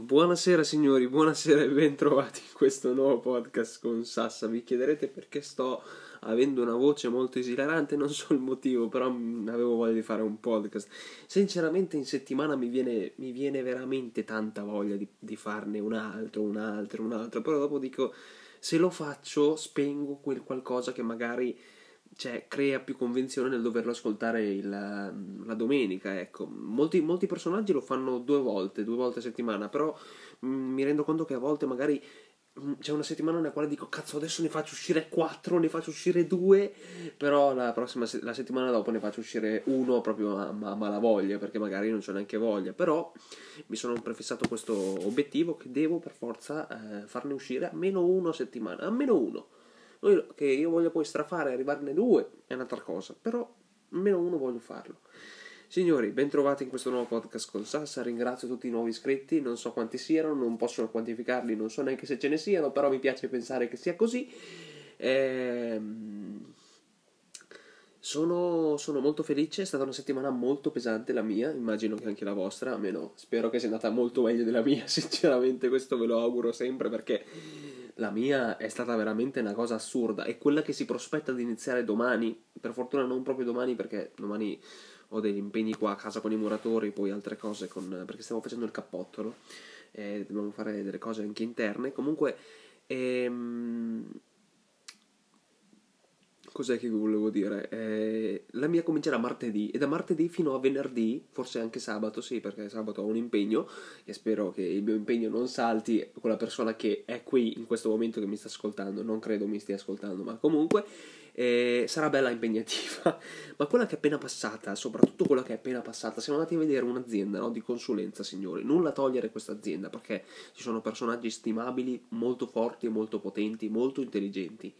Buonasera signori, buonasera e bentrovati in questo nuovo podcast con Sassa. Vi chiederete perché sto avendo una voce molto esilarante, non so il motivo, però avevo voglia di fare un podcast. Sinceramente in settimana mi viene, mi viene veramente tanta voglia di, di farne un altro, un altro, un altro, però dopo dico se lo faccio spengo quel qualcosa che magari cioè, crea più convenzione nel doverlo ascoltare il, la domenica. Ecco. Molti, molti, personaggi lo fanno due volte, due volte a settimana, però mh, mm, mi rendo conto che a volte magari mh, mm, c'è una settimana nella quale dico cazzo adesso ne faccio uscire quattro, ne faccio uscire due, però la prossima la settimana dopo ne faccio uscire uno proprio a, a malavoglia, perché magari non c'ho neanche voglia, però mi sono prefissato questo obiettivo che devo per forza eh, farne uscire almeno uno a settimana, almeno uno noi, che io voglio poi strafare e arrivarne due è un'altra cosa, però almeno uno voglio farlo. Signori, bentrovati in questo nuovo podcast con Sassa. Ringrazio tutti i nuovi iscritti. Non so quanti siano, non posso quantificarli, non so neanche se ce ne siano, però mi piace pensare che sia così. Ehm, sono, sono, molto felice, è stata una settimana molto pesante la mia, immagino che anche la vostra, almeno spero che sia andata molto meglio della mia, sinceramente questo ve lo auguro sempre perché la mia è stata veramente una cosa assurda e quella che si prospetta di iniziare domani, per fortuna non proprio domani perché domani ho degli impegni qua a casa con i muratori, poi altre cose con, perché stiamo facendo il cappotto, no? E dobbiamo fare delle cose anche interne. Comunque, ehm, cos'è che volevo dire? Eh, la mia comincerà martedì e da martedì fino a venerdì, forse anche sabato, sì, perché sabato ho un impegno e spero che il mio impegno non salti con la persona che è qui in questo momento che mi sta ascoltando. Non credo mi stia ascoltando, ma comunque eh, sarà bella impegnativa. ma quella che è appena passata, soprattutto quella che è appena passata, siamo andati a vedere un'azienda no, di consulenza, signori. Nulla togliere questa azienda perché ci sono personaggi stimabili, molto forti molto potenti, molto intelligenti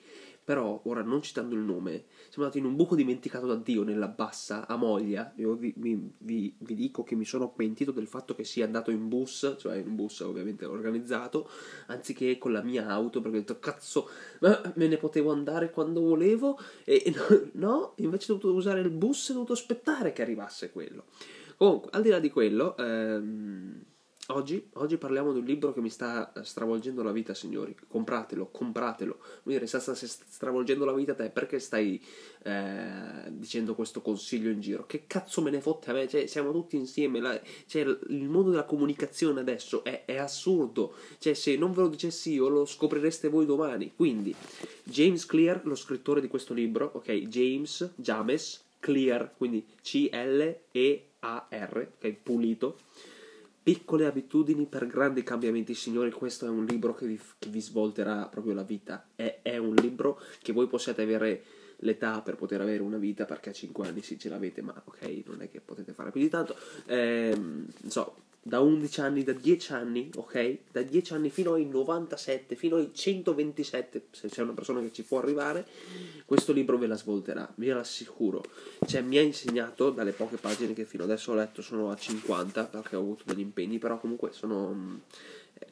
però, ora non citando il nome, siamo andati in un buco dimenticato da Dio nella bassa a Moglia. Io vi, vi, vi, vi, dico che mi sono pentito del fatto che sia andato in bus, cioè in un bus ovviamente organizzato, anziché con la mia auto, perché ho detto cazzo, ma me ne potevo andare quando volevo, e no, invece ho dovuto usare il bus e ho dovuto aspettare che arrivasse quello. Comunque, al di là di quello, ehm, Oggi, oggi, parliamo di un libro che mi sta stravolgendo la vita, signori. Compratelo, compratelo. Vuol dire, sta, sta stravolgendo la vita a te, perché stai eh, dicendo questo consiglio in giro? Che cazzo me ne fotte a me? Cioè, siamo tutti insieme. La, cioè, il mondo della comunicazione adesso è, è, assurdo. Cioè, se non ve lo dicessi io, lo scoprireste voi domani. Quindi, James Clear, lo scrittore di questo libro, ok? James, James Clear, quindi C-L-E-A-R, ok? Pulito Piccole abitudini per grandi cambiamenti, signori. Questo è un libro che vi, che vi svolterà proprio la vita. È, è, un libro che voi possiate avere l'età per poter avere una vita, perché a 5 anni sì ce l'avete, ma ok, non è che potete fare più di tanto. Ehm, so, da 11 anni, da 10 anni, ok? Da 10 anni fino ai 97, fino ai 127, se c'è una persona che ci può arrivare, questo libro ve la svolterà, ve l'assicuro. Cioè, mi ha insegnato, dalle poche pagine che fino adesso ho letto, sono a 50, perché ho avuto degli impegni, però comunque sono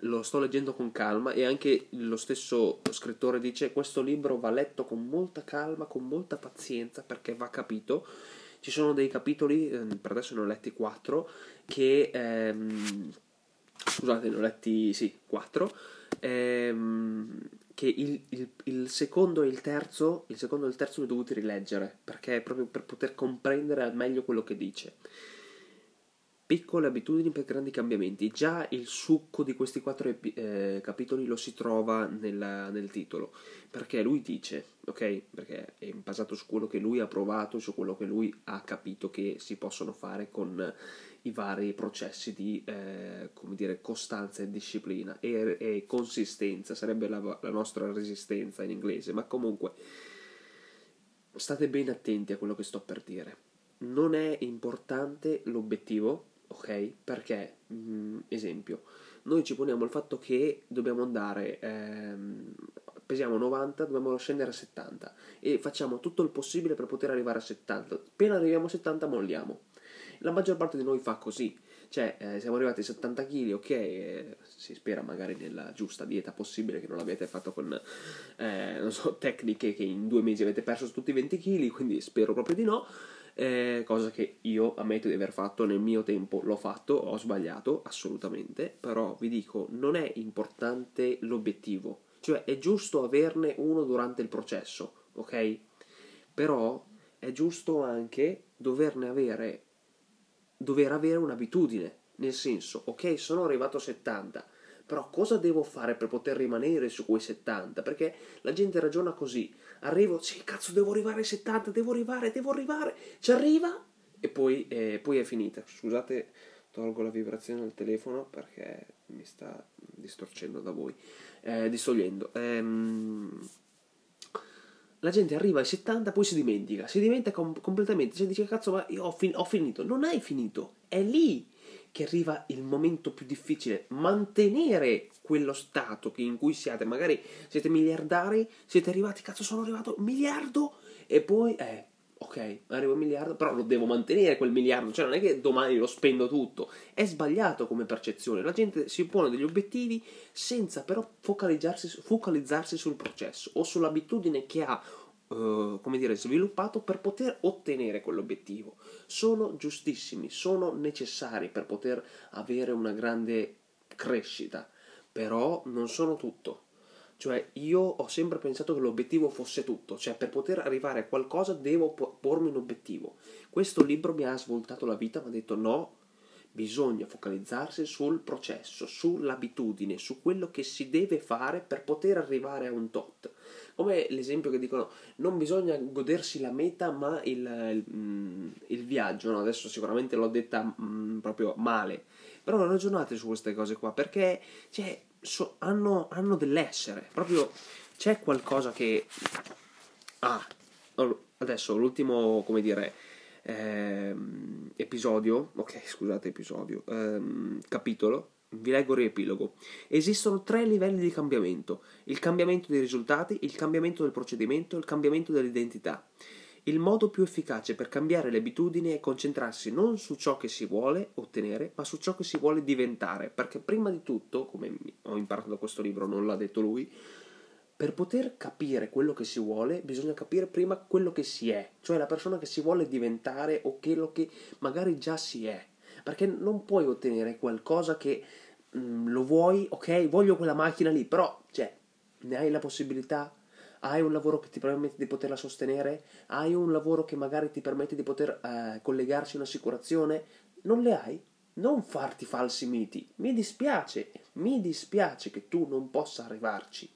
lo sto leggendo con calma e anche lo stesso scrittore dice questo libro va letto con molta calma, con molta pazienza perché va capito ci sono dei capitoli, ehm, per adesso ne ho letti 4, che... Ehm, scusate, ne ho letti, sì, 4, ehm, che il, il, il, secondo e il terzo, il secondo e il terzo li ho dovuti rileggere, perché proprio per poter comprendere al meglio quello che dice. Piccole abitudini per grandi cambiamenti. Già il succo di questi quattro epi- eh, capitoli lo si trova nella, nel titolo. Perché lui dice, ok? Perché è basato su quello che lui ha provato, su quello che lui ha capito che si possono fare con i vari processi di eh, come dire, costanza e disciplina e, e consistenza, sarebbe la, la nostra resistenza in inglese, ma comunque state ben attenti a quello che sto per dire. Non è importante l'obiettivo, ok? Perché, mh, mm, esempio, noi ci poniamo il fatto che dobbiamo andare, ehm, pesiamo 90, dobbiamo scendere a 70 e facciamo tutto il possibile per poter arrivare a 70. Appena arriviamo a 70 molliamo. La maggior parte di noi fa così. Cioè, eh, siamo arrivati a 70 kg, ok, eh, si spera magari nella giusta dieta possibile che non l'abbiate fatto con, eh, so, tecniche che in due mesi avete perso tutti i 20 kg, quindi spero proprio di no eh, cosa che io ammetto di aver fatto nel mio tempo, l'ho fatto, ho sbagliato assolutamente, però vi dico, non è importante l'obiettivo, cioè è giusto averne uno durante il processo, ok? Però è giusto anche doverne avere, dover avere un'abitudine, nel senso, ok, sono arrivato a 70, però cosa devo fare per poter rimanere su quei 70? Perché la gente ragiona così, arrivo, sì, cazzo, devo arrivare ai 70, devo arrivare, devo arrivare, ci arriva e poi, eh, poi è finita. Scusate, tolgo la vibrazione del telefono perché mi sta distorcendo da voi, eh, distogliendo. Ehm, la gente arriva ai 70, poi si dimentica, si dimentica com- completamente, cioè dice cazzo, ma io ho, fin- ho finito. Non hai finito, è lì che arriva il momento più difficile, mantenere quello stato in cui siete, magari siete miliardari, siete arrivati, cazzo sono arrivato miliardo e poi, eh, ok, arrivo a miliardo, però lo devo mantenere quel miliardo, cioè non è che domani lo spendo tutto, è sbagliato come percezione, la gente si pone degli obiettivi senza però focalizzarsi, focalizzarsi sul processo o sull'abitudine che ha Uh, come dire, sviluppato per poter ottenere quell'obiettivo. Sono giustissimi, sono necessari per poter avere una grande crescita, però non sono tutto. Cioè, io ho sempre pensato che l'obiettivo fosse tutto, cioè per poter arrivare a qualcosa devo pormi un obiettivo. Questo libro mi ha svoltato la vita, mi ha detto no, bisogna focalizzarsi sul processo, sull'abitudine, su quello che si deve fare per poter arrivare a un tot. Come l'esempio che dicono, non bisogna godersi la meta ma il, il, mm, il viaggio, no? adesso sicuramente l'ho detta mh, mm, proprio male, però ragionate su queste cose qua perché cioè, so, hanno, hanno dell'essere, proprio c'è qualcosa che... Ah, adesso l'ultimo, come dire, ehm, episodio, ok scusate episodio, ehm, capitolo, vi leggo il riepilogo. Esistono tre livelli di cambiamento: il cambiamento dei risultati, il cambiamento del procedimento il cambiamento dell'identità. Il modo più efficace per cambiare le abitudini è concentrarsi non su ciò che si vuole ottenere, ma su ciò che si vuole diventare, perché prima di tutto, come ho imparato da questo libro, non l'ha detto lui, per poter capire quello che si vuole, bisogna capire prima quello che si è, cioè la persona che si vuole diventare o quello che magari già si è. Perché non puoi ottenere qualcosa che mh, mm, lo vuoi, ok, voglio quella macchina lì, però, cioè, ne hai la possibilità? hai un lavoro che ti permette di poterla sostenere, hai un lavoro che magari ti permette di poter eh, collegarsi a un'assicurazione, non le hai? Non farti falsi miti. Mi dispiace, mi dispiace che tu non possa arrivarci.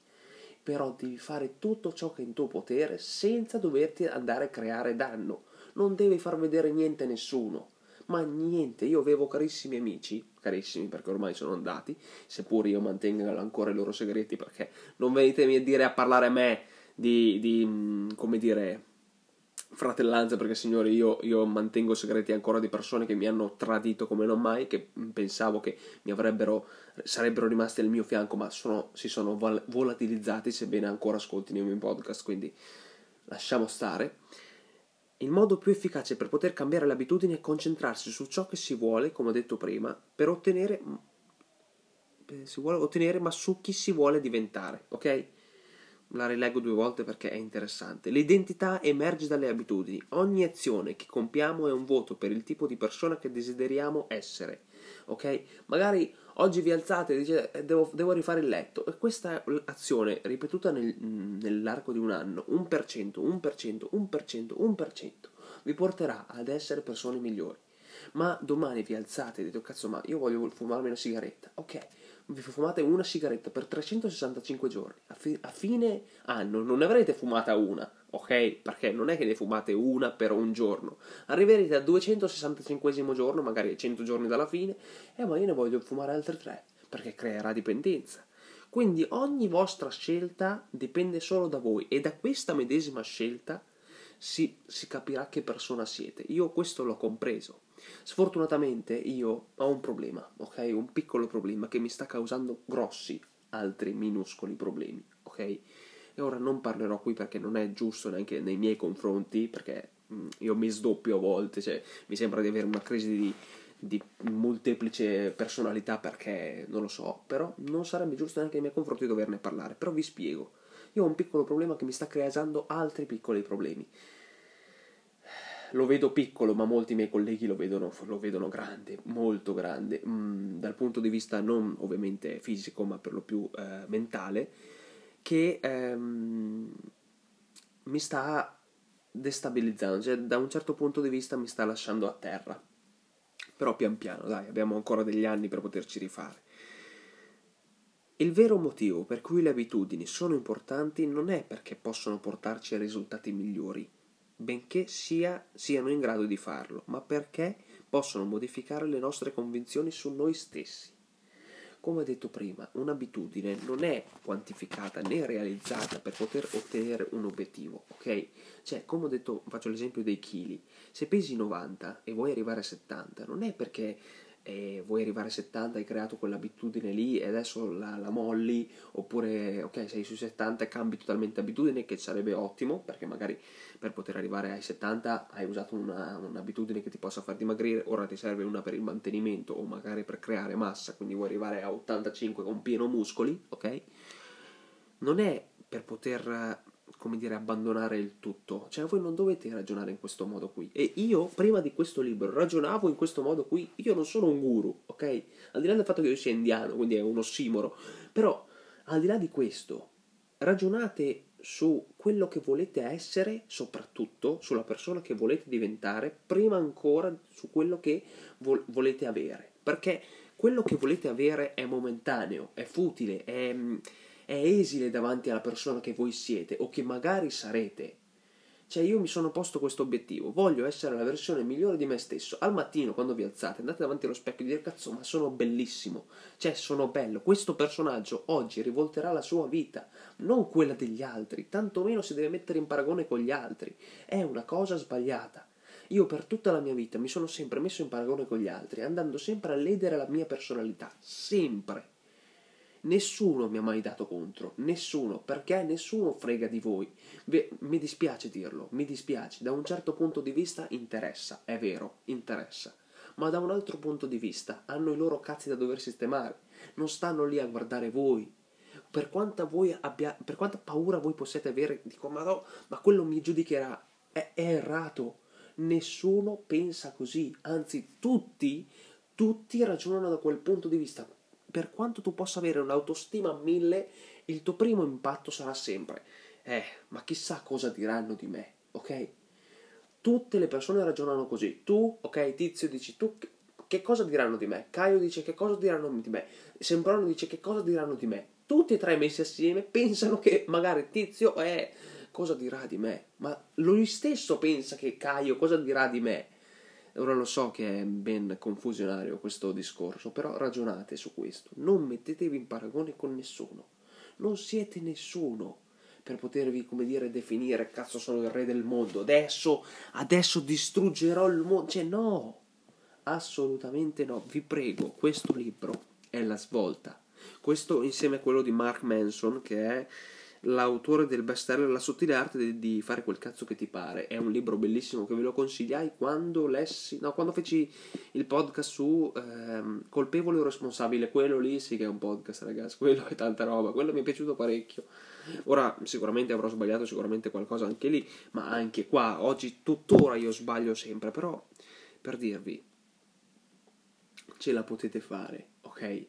Però devi fare tutto ciò che è in tuo potere senza doverti andare a creare danno. Non devi far vedere niente a nessuno. Ma niente, io avevo carissimi amici, carissimi perché ormai sono andati, seppur io mantenga ancora i loro segreti perché non venitemi a dire a parlare a me di, di mm, come dire, fratellanza, perché signori io, io, mantengo segreti ancora di persone che mi hanno tradito come non mai, che pensavo che mi avrebbero, sarebbero rimasti al mio fianco, ma sono, si sono vol- volatilizzati, sebbene ancora ascoltino i miei podcast, quindi lasciamo stare. Il modo più efficace per poter cambiare le abitudini è concentrarsi su ciò che si vuole, come ho detto prima, per ottenere, si vuole ottenere ma su chi si vuole diventare, ok? La rileggo due volte perché è interessante. L'identità emerge dalle abitudini. Ogni azione che compiamo è un voto per il tipo di persona che desideriamo essere. Ok? Magari oggi vi alzate e dite eh, devo, devo rifare il letto e questa azione ripetuta nel, nell'arco di un anno, 1%, 1%, 1%, 1%, vi porterà ad essere persone migliori. Ma domani vi alzate e dite, oh, cazzo, ma io voglio fumarmi una sigaretta. Ok, vi fumate una sigaretta per 365 giorni. A, fi- a, fine anno non ne avrete fumata una, ok? Perché non è che ne fumate una per un giorno. Arriverete al 265 giorno, magari 100 giorni dalla fine, e ma io ne voglio fumare altre tre, perché creerà dipendenza. Quindi ogni vostra scelta dipende solo da voi e da questa medesima scelta si, si capirà che persona siete. Io questo l'ho compreso. Sfortunatamente io ho un problema, ok? Un piccolo problema che mi sta causando grossi altri minuscoli problemi, ok? E ora non parlerò qui perché non è giusto neanche nei miei confronti, perché mm, io mi sdoppio a volte, cioè mi sembra di avere una crisi di, di molteplice personalità perché non lo so, però non sarebbe giusto neanche nei miei confronti doverne parlare, però vi spiego. Io ho un piccolo problema che mi sta creando altri piccoli problemi. lo vedo piccolo, ma molti miei colleghi lo vedono, lo vedono grande, molto grande, mm, dal punto di vista non ovviamente fisico, ma per lo più eh, mentale, che ehm, mi sta destabilizzando, cioè da un certo punto di vista mi sta lasciando a terra. Però pian piano, dai, abbiamo ancora degli anni per poterci rifare. Il vero motivo per cui le abitudini sono importanti non è perché possono portarci a risultati migliori, benché sia, siano in grado di farlo, ma perché possono modificare le nostre convinzioni su noi stessi. Come detto prima, un'abitudine non è quantificata né realizzata per poter ottenere un obiettivo, ok? Cioè, come ho detto, faccio l'esempio dei chili. Se pesi 90 e vuoi arrivare a 70, non è perché e vuoi arrivare a 70, hai creato quell'abitudine lì e adesso la, la, molli, oppure ok, sei su 70 e cambi totalmente abitudine, che sarebbe ottimo, perché magari per poter arrivare ai 70 hai usato una, un'abitudine che ti possa far dimagrire, ora ti serve una per il mantenimento o magari per creare massa, quindi vuoi arrivare a 85 con pieno muscoli, ok? Non è per poter come dire, abbandonare il tutto. Cioè, voi non dovete ragionare in questo modo qui. E io, prima di questo libro, ragionavo in questo modo qui. Io non sono un guru, ok? Al di là del fatto che io sia indiano, quindi è un ossimoro. Però, al di là di questo, ragionate su quello che volete essere, soprattutto sulla persona che volete diventare, prima ancora su quello che vo- volete avere. Perché quello che volete avere è momentaneo, è futile, è è esile davanti alla persona che voi siete o che magari sarete. Cioè io mi sono posto questo obiettivo, voglio essere la versione migliore di me stesso. Al mattino quando vi alzate andate davanti allo specchio e dite cazzo ma sono bellissimo, cioè sono bello, questo personaggio oggi rivolterà la sua vita, non quella degli altri, tantomeno si deve mettere in paragone con gli altri, è una cosa sbagliata. Io per tutta la mia vita mi sono sempre messo in paragone con gli altri, andando sempre a ledere la mia personalità, sempre. Nessuno mi ha mai dato contro, nessuno, perché nessuno frega di voi. Mi dispiace dirlo, mi dispiace, da un certo punto di vista interessa, è vero, interessa, ma da un altro punto di vista hanno i loro cazzi da dover sistemare, non stanno lì a guardare voi. Per quanta, voi abbia, per quanta paura voi possiate avere, dico, ma no, ma quello mi giudicherà, è, è errato, nessuno pensa così, anzi tutti, tutti ragionano da quel punto di vista per quanto tu possa avere un'autostima a mille, il tuo primo impatto sarà sempre, eh, ma chissà cosa diranno di me, ok? Tutte le persone ragionano così. Tu, ok, Tizio, dici tu che cosa diranno di me? Caio dice che cosa diranno di me? Sembrano dice che cosa diranno di me? Tutti e tre messi assieme pensano che magari Tizio è cosa dirà di me, ma lui stesso pensa che Caio cosa dirà di me. Ora lo so che è ben confusionario questo discorso, però ragionate su questo. Non mettetevi in paragone con nessuno. Non siete nessuno per potervi, come dire, definire cazzo sono il re del mondo. Adesso, adesso distruggerò il mondo. Cioè, no, assolutamente no. Vi prego, questo libro è la svolta. Questo insieme a quello di Mark Manson, che è l'autore del bestseller La sottile arte di, fare quel cazzo che ti pare. È un libro bellissimo che ve lo consigliai quando lessi, no, quando feci il podcast su ehm, Colpevole o responsabile. Quello lì sì che è un podcast, ragazzi. Quello è tanta roba. Quello mi è piaciuto parecchio. Ora sicuramente avrò sbagliato sicuramente qualcosa anche lì, ma anche qua oggi tuttora io sbaglio sempre, però per dirvi ce la potete fare, ok?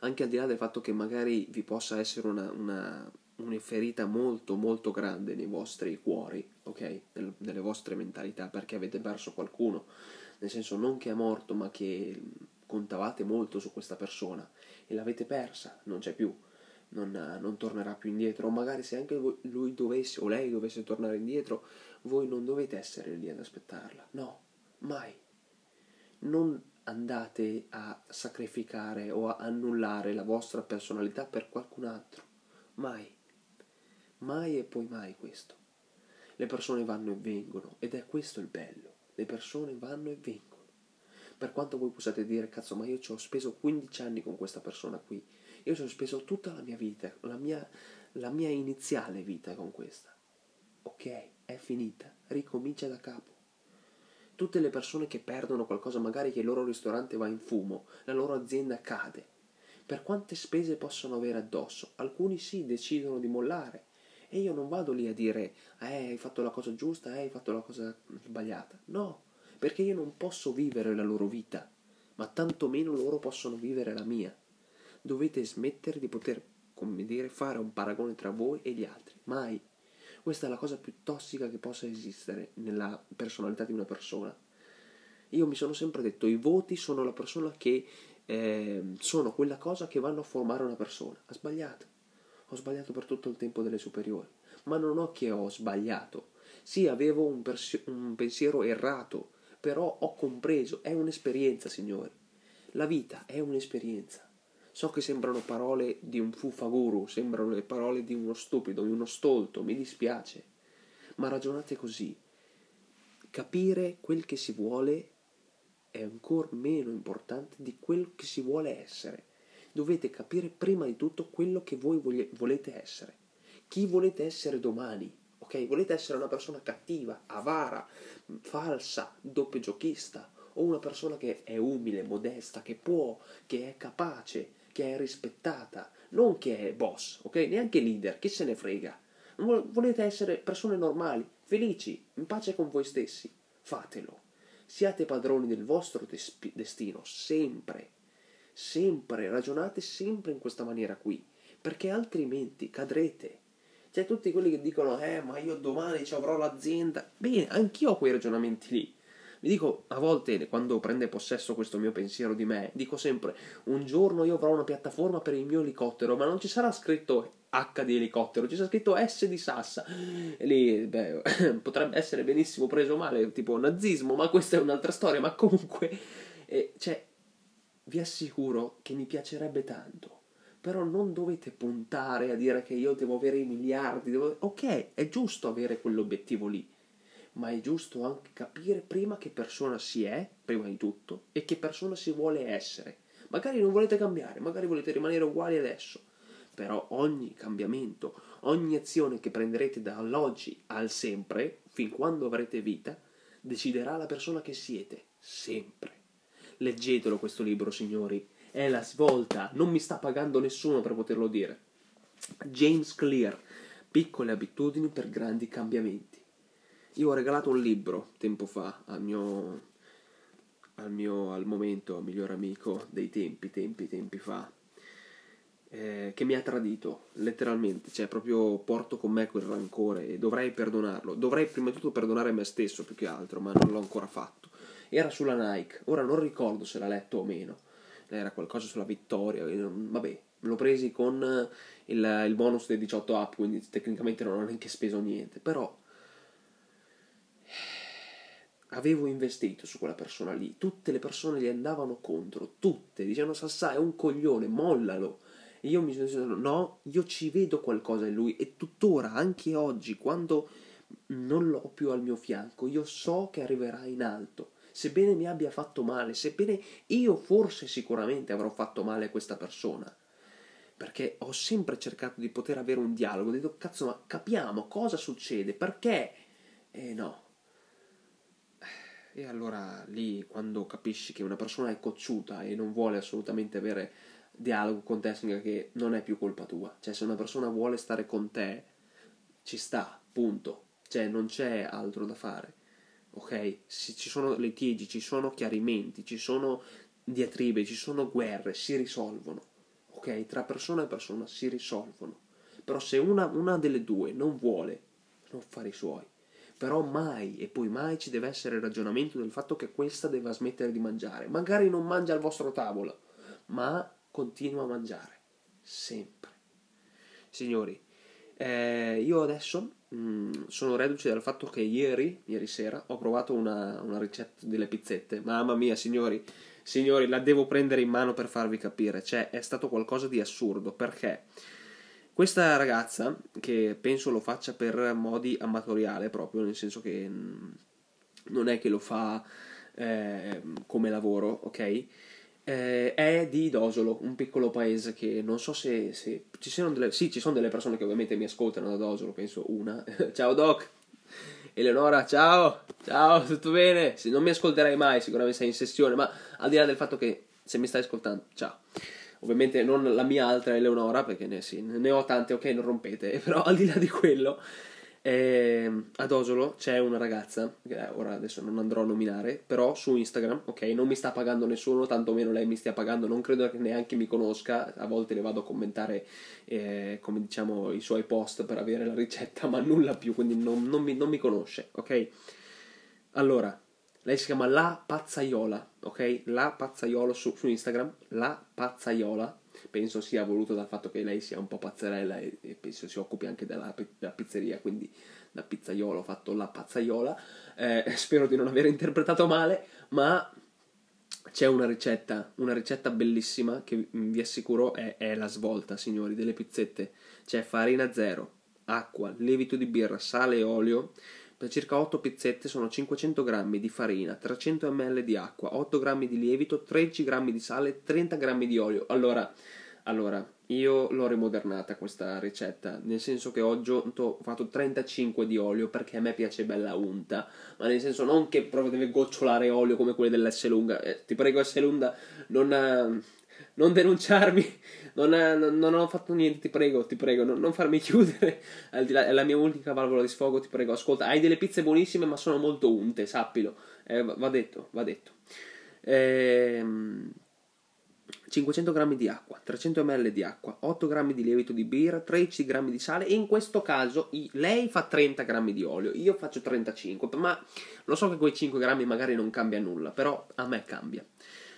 Anche al di là del fatto che magari vi possa essere una, una una ferita molto molto grande nei vostri cuori, ok? nelle vostre mentalità, perché avete perso qualcuno, nel senso non che è morto, ma che contavate molto su questa persona e l'avete persa, non c'è più, non, non tornerà più indietro, magari se anche lui dovesse o lei dovesse tornare indietro, voi non dovete essere lì ad aspettarla, no, mai. Non andate a sacrificare o a annullare la vostra personalità per qualcun altro, mai Mai e poi mai questo. Le persone vanno e vengono ed è questo il bello. Le persone vanno e vengono. Per quanto voi possiate dire, cazzo, ma io ci ho speso 15 anni con questa persona qui. Io ci ho speso tutta la mia vita, la mia, la mia iniziale vita con questa. Ok, è finita, ricomincia da capo. Tutte le persone che perdono qualcosa, magari che il loro ristorante va in fumo, la loro azienda cade. Per quante spese possono avere addosso? Alcuni sì decidono di mollare, E io non vado lì a dire, eh, hai fatto la cosa giusta, eh, hai fatto la cosa sbagliata. No, perché io non posso vivere la loro vita, ma tantomeno loro possono vivere la mia. Dovete smettere di poter, come dire, fare un paragone tra voi e gli altri. Mai. Questa è la cosa più tossica che possa esistere nella personalità di una persona. Io mi sono sempre detto, i voti sono la persona che eh, sono quella cosa che vanno a formare una persona. Ha sbagliato. Ho sbagliato per tutto il tempo delle superiori, ma non ho che ho sbagliato. Sì, avevo un, pers- un pensiero errato, però ho compreso, è un'esperienza, signori. La vita è un'esperienza. So che sembrano parole di un fufaguru, sembrano le parole di uno stupido, di uno stolto, mi dispiace, ma ragionate così. Capire quel che si vuole è ancora meno importante di quel che si vuole essere. Dovete capire prima di tutto quello che voi volete essere. Chi volete essere domani? Ok? Volete essere una persona cattiva, avara, falsa, doppio giochista o una persona che è umile, modesta, che può, che è capace, che è rispettata, non che è boss, ok? Neanche leader, chi se ne frega. Volete essere persone normali, felici, in pace con voi stessi. Fatelo. Siate padroni del vostro destino, sempre. Sempre, ragionate sempre in questa maniera qui, perché altrimenti cadrete c'è tutti quelli che dicono, eh, ma io domani ci avrò l'azienda. Bene, anch'io ho quei ragionamenti lì. Mi dico, a volte, quando prende possesso questo mio pensiero di me, dico sempre, un giorno io avrò una piattaforma per il mio elicottero, ma non ci sarà scritto H di elicottero, ci sarà scritto S di Sassa. E lì, beh, potrebbe essere benissimo preso male, tipo nazismo, ma questa è un'altra storia. Ma comunque, eh, cioè, vi assicuro che mi piacerebbe tanto però non dovete puntare a dire che io devo avere i miliardi, devo... ok, è giusto avere quell'obiettivo lì, ma è giusto anche capire prima che persona si è, prima di tutto, e che persona si vuole essere. Magari non volete cambiare, magari volete rimanere uguali adesso, però ogni cambiamento, ogni azione che prenderete dall'oggi al sempre, fin quando avrete vita, deciderà la persona che siete, sempre. Leggetelo questo libro, signori, è la svolta, non mi sta pagando nessuno per poterlo dire. James Clear, piccole abitudini per grandi cambiamenti. Io ho regalato un libro tempo fa al mio, al mio al momento miglior amico dei tempi, tempi, tempi fa, eh, che mi ha tradito letteralmente, cioè proprio porto con me quel rancore e dovrei perdonarlo. Dovrei prima di tutto perdonare me stesso più che altro, ma non l'ho ancora fatto. Era sulla Nike, ora non ricordo se l'ha letto o meno. Era qualcosa sulla vittoria, vabbè, l'ho presi con il, il bonus dei 18 up, quindi tecnicamente non ho neanche speso niente, però avevo investito su quella persona lì, tutte le persone gli andavano contro, tutte, dicevano Sassà è un coglione, mollalo. E io mi sono detto no, io ci vedo qualcosa in lui e tuttora, anche oggi, quando non l'ho più al mio fianco, io so che arriverà in alto sebbene mi abbia fatto male, sebbene io forse sicuramente avrò fatto male a questa persona, perché ho sempre cercato di poter avere un dialogo, ho detto cazzo ma capiamo cosa succede, perché? E no. E allora lì quando capisci che una persona è cocciuta e non vuole assolutamente avere dialogo con te, significa che non è più colpa tua. Cioè se una persona vuole stare con te, ci sta, punto. Cioè non c'è altro da fare ok? Se ci sono litigi, ci sono chiarimenti, ci sono diatribe, ci sono guerre, si risolvono, ok? Tra persona e persona si risolvono. Però se una, una delle due non vuole, non fare i suoi. Però mai e poi mai ci deve essere il ragionamento del fatto che questa deve smettere di mangiare. Magari non mangia al vostro tavolo, ma continua a mangiare. Sempre. Signori, eh, io adesso mm, sono reduce dal fatto che ieri, ieri sera, ho provato una, una, ricetta delle pizzette. Mamma mia, signori, signori, la devo prendere in mano per farvi capire. Cioè, è stato qualcosa di assurdo. Perché? Questa ragazza, che penso lo faccia per modi amatoriale proprio, nel senso che mm, non è che lo fa eh, come lavoro, ok? Eh, è di Dosolo, un piccolo paese che non so se, se ci siano delle, sì, ci sono delle persone che ovviamente mi ascoltano da Dosolo, penso una. ciao Doc. Eleonora, ciao, ciao, tutto bene? Se non mi ascolterai mai, sicuramente sei in sessione, ma al di là del fatto che se mi stai ascoltando, ciao. ovviamente non la mia altra Eleonora, perché ne, sì, ne ho tante, ok, non rompete, però al di là di quello, eh, ad Osolo c'è una ragazza, che ora adesso non andrò a nominare, però su Instagram, ok, non mi sta pagando nessuno, tantomeno lei mi stia pagando, non credo che neanche mi conosca, a volte le vado a commentare, eh, come diciamo, i suoi post per avere la ricetta, ma nulla più, quindi non, non, mi, non mi conosce, ok? Allora, lei si chiama La Pazzaiola, ok? La Pazzaiola su, su Instagram, La Pazzaiola, penso sia voluto dal fatto che lei sia un po' pazzerella e, e penso si occupi anche della, della, pizzeria, quindi da pizzaiolo ho fatto la pazzaiola. Eh, spero di non aver interpretato male, ma c'è una ricetta, una ricetta bellissima che vi assicuro è, è la svolta, signori, delle pizzette. C'è farina zero, acqua, lievito di birra, sale e olio. Per circa 8 pizzette sono 500 g di farina, 300 ml di acqua, 8 g di lievito, 13 g di sale, 30 g di olio. Allora, allora, io l'ho rimodernata questa ricetta, nel senso che oggi ho fatto 35 di olio perché a me piace bella unta, ma nel senso non che proprio deve gocciolare olio come quelle dell'S lunga. Eh, ti prego S lunga, non, non denunciarmi, non, non, ho fatto niente, ti prego, ti prego, non, non farmi chiudere, è la mia unica valvola di sfogo, ti prego, ascolta, hai delle pizze buonissime ma sono molto unte, sappilo, eh, va detto, va detto. Ehm 500 g di acqua, 300 ml di acqua, 8 g di lievito di birra, 13 g di sale e in questo caso lei fa 30 g di olio, io faccio 35, ma lo so che quei 5 g magari non cambia nulla, però a me cambia.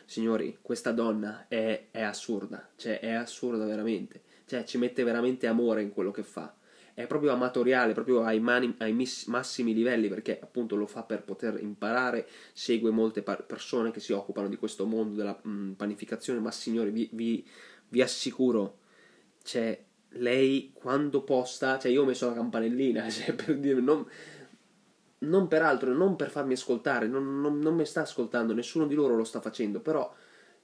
Signori, questa donna è, è assurda, cioè è assurda veramente, cioè ci mette veramente amore in quello che fa. È proprio amatoriale, proprio ai, mani, ai miss, massimi livelli, perché appunto lo fa per poter imparare, segue molte par- persone che si occupano di questo mondo della mh, panificazione, ma signori, vi, vi, vi assicuro, cioè, lei quando posta, cioè io ho messo la campanellina, cioè, per dire, non, non per altro, non per farmi ascoltare, non, non, non mi sta ascoltando, nessuno di loro lo sta facendo, però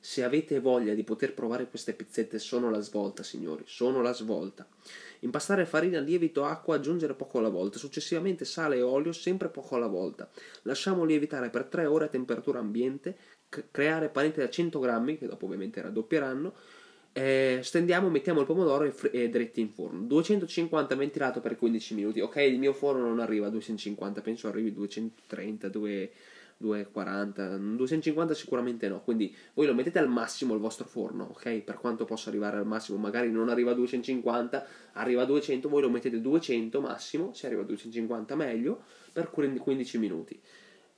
se avete voglia di poter provare queste pizzette sono la svolta, signori, sono la svolta. Impastare farina, lievito, acqua, aggiungere poco alla volta, successivamente sale e olio, sempre poco alla volta. Lasciamo lievitare per 3 ore a temperatura ambiente, creare panette da 100 grammi, che dopo ovviamente raddoppieranno, eh, stendiamo, mettiamo il pomodoro e, e dritti in forno. 250 ventilato per 15 minuti. Ok, il mio forno non arriva a 250, penso arrivi a 230, 200 240, 250 sicuramente no, quindi voi lo mettete al massimo il vostro forno, ok? Per quanto possa arrivare al massimo, magari non arriva a 250, arriva a 200, voi lo mettete 200 massimo, se arriva a 250 meglio, per 15 minuti.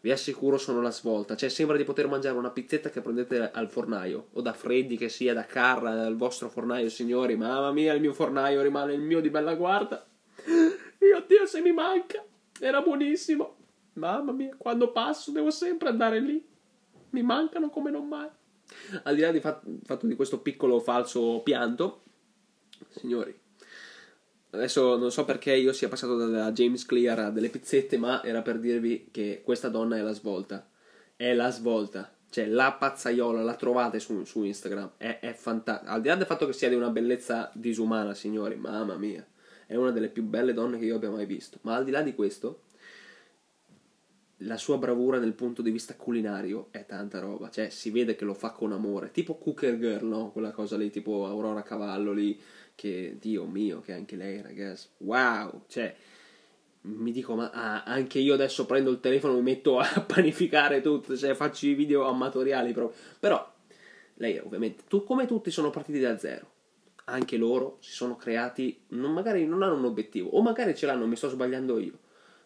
Vi assicuro sono la svolta, cioè sembra di poter mangiare una pizzetta che prendete al fornaio, o da Freddy che sia, da Carra, dal vostro fornaio, signori, mamma mia, il mio fornaio rimane il mio di bella guarda. Mio Dio, se mi manca, era buonissimo. Mamma mia, quando passo devo sempre andare lì. Mi mancano come non mai. Al di là del fatto di questo piccolo falso pianto, signori, adesso non so perché io sia passato da James Clear a delle pizzette, ma era per dirvi che questa donna è la svolta. È la svolta. Cioè, la pazzaiola, la trovate su, su Instagram. È, è fantastica. Al di là del fatto che sia di una bellezza disumana, signori, mamma mia. È una delle più belle donne che io abbia mai visto. Ma al di là di questo, la sua bravura dal punto di vista culinario è tanta roba, cioè si vede che lo fa con amore, tipo Cooker Girl, no? Quella cosa lì, tipo Aurora Cavallo lì, che Dio mio, che anche lei, ragazzi, wow, cioè mi dico, ma ah, anche io adesso prendo il telefono e mi metto a panificare tutto, cioè faccio i video amatoriali proprio, però lei ovviamente, tu, come tutti sono partiti da zero, anche loro si sono creati, non, magari non hanno un obiettivo, o magari ce l'hanno, mi sto sbagliando io,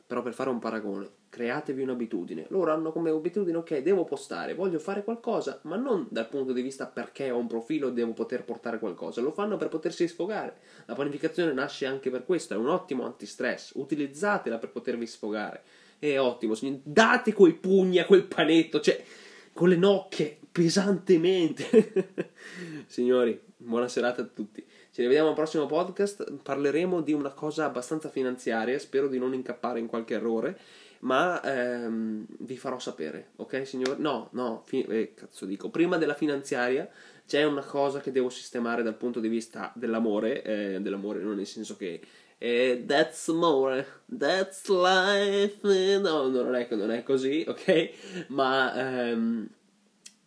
però per fare un paragone, createvi un'abitudine. Loro hanno come abitudine, ok, devo postare, voglio fare qualcosa, ma non dal punto di vista perché ho un profilo devo poter portare qualcosa, lo fanno per potersi sfogare. La pianificazione nasce anche per questo, è un ottimo antistress, utilizzatela per potervi sfogare. È ottimo, date quei pugni a quel panetto, cioè con le nocche pesantemente. Signori, buona serata a tutti. Ci rivediamo al prossimo podcast. Parleremo di una cosa abbastanza finanziaria. Spero di non incappare in qualche errore. Ma ehm, vi farò sapere, ok, signori? No, no, fi- eh, cazzo dico. Prima della finanziaria c'è una cosa che devo sistemare dal punto di vista dell'amore. Eh, dell'amore, non nel senso che. Eh, that's amore, that's life. No, non è, non è così, ok? Ma ehm,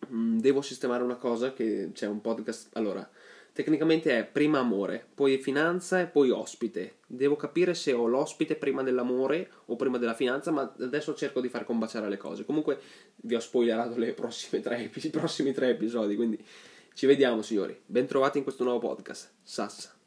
devo sistemare una cosa che c'è un podcast. Allora Tecnicamente è prima amore, poi finanza e poi ospite. Devo capire se ho l'ospite prima dell'amore o prima della finanza, ma adesso cerco di far combaciare le cose. Comunque vi ho spoilerato tre, i prossimi tre episodi, quindi ci vediamo signori. Bentrovati in questo nuovo podcast. Sassa.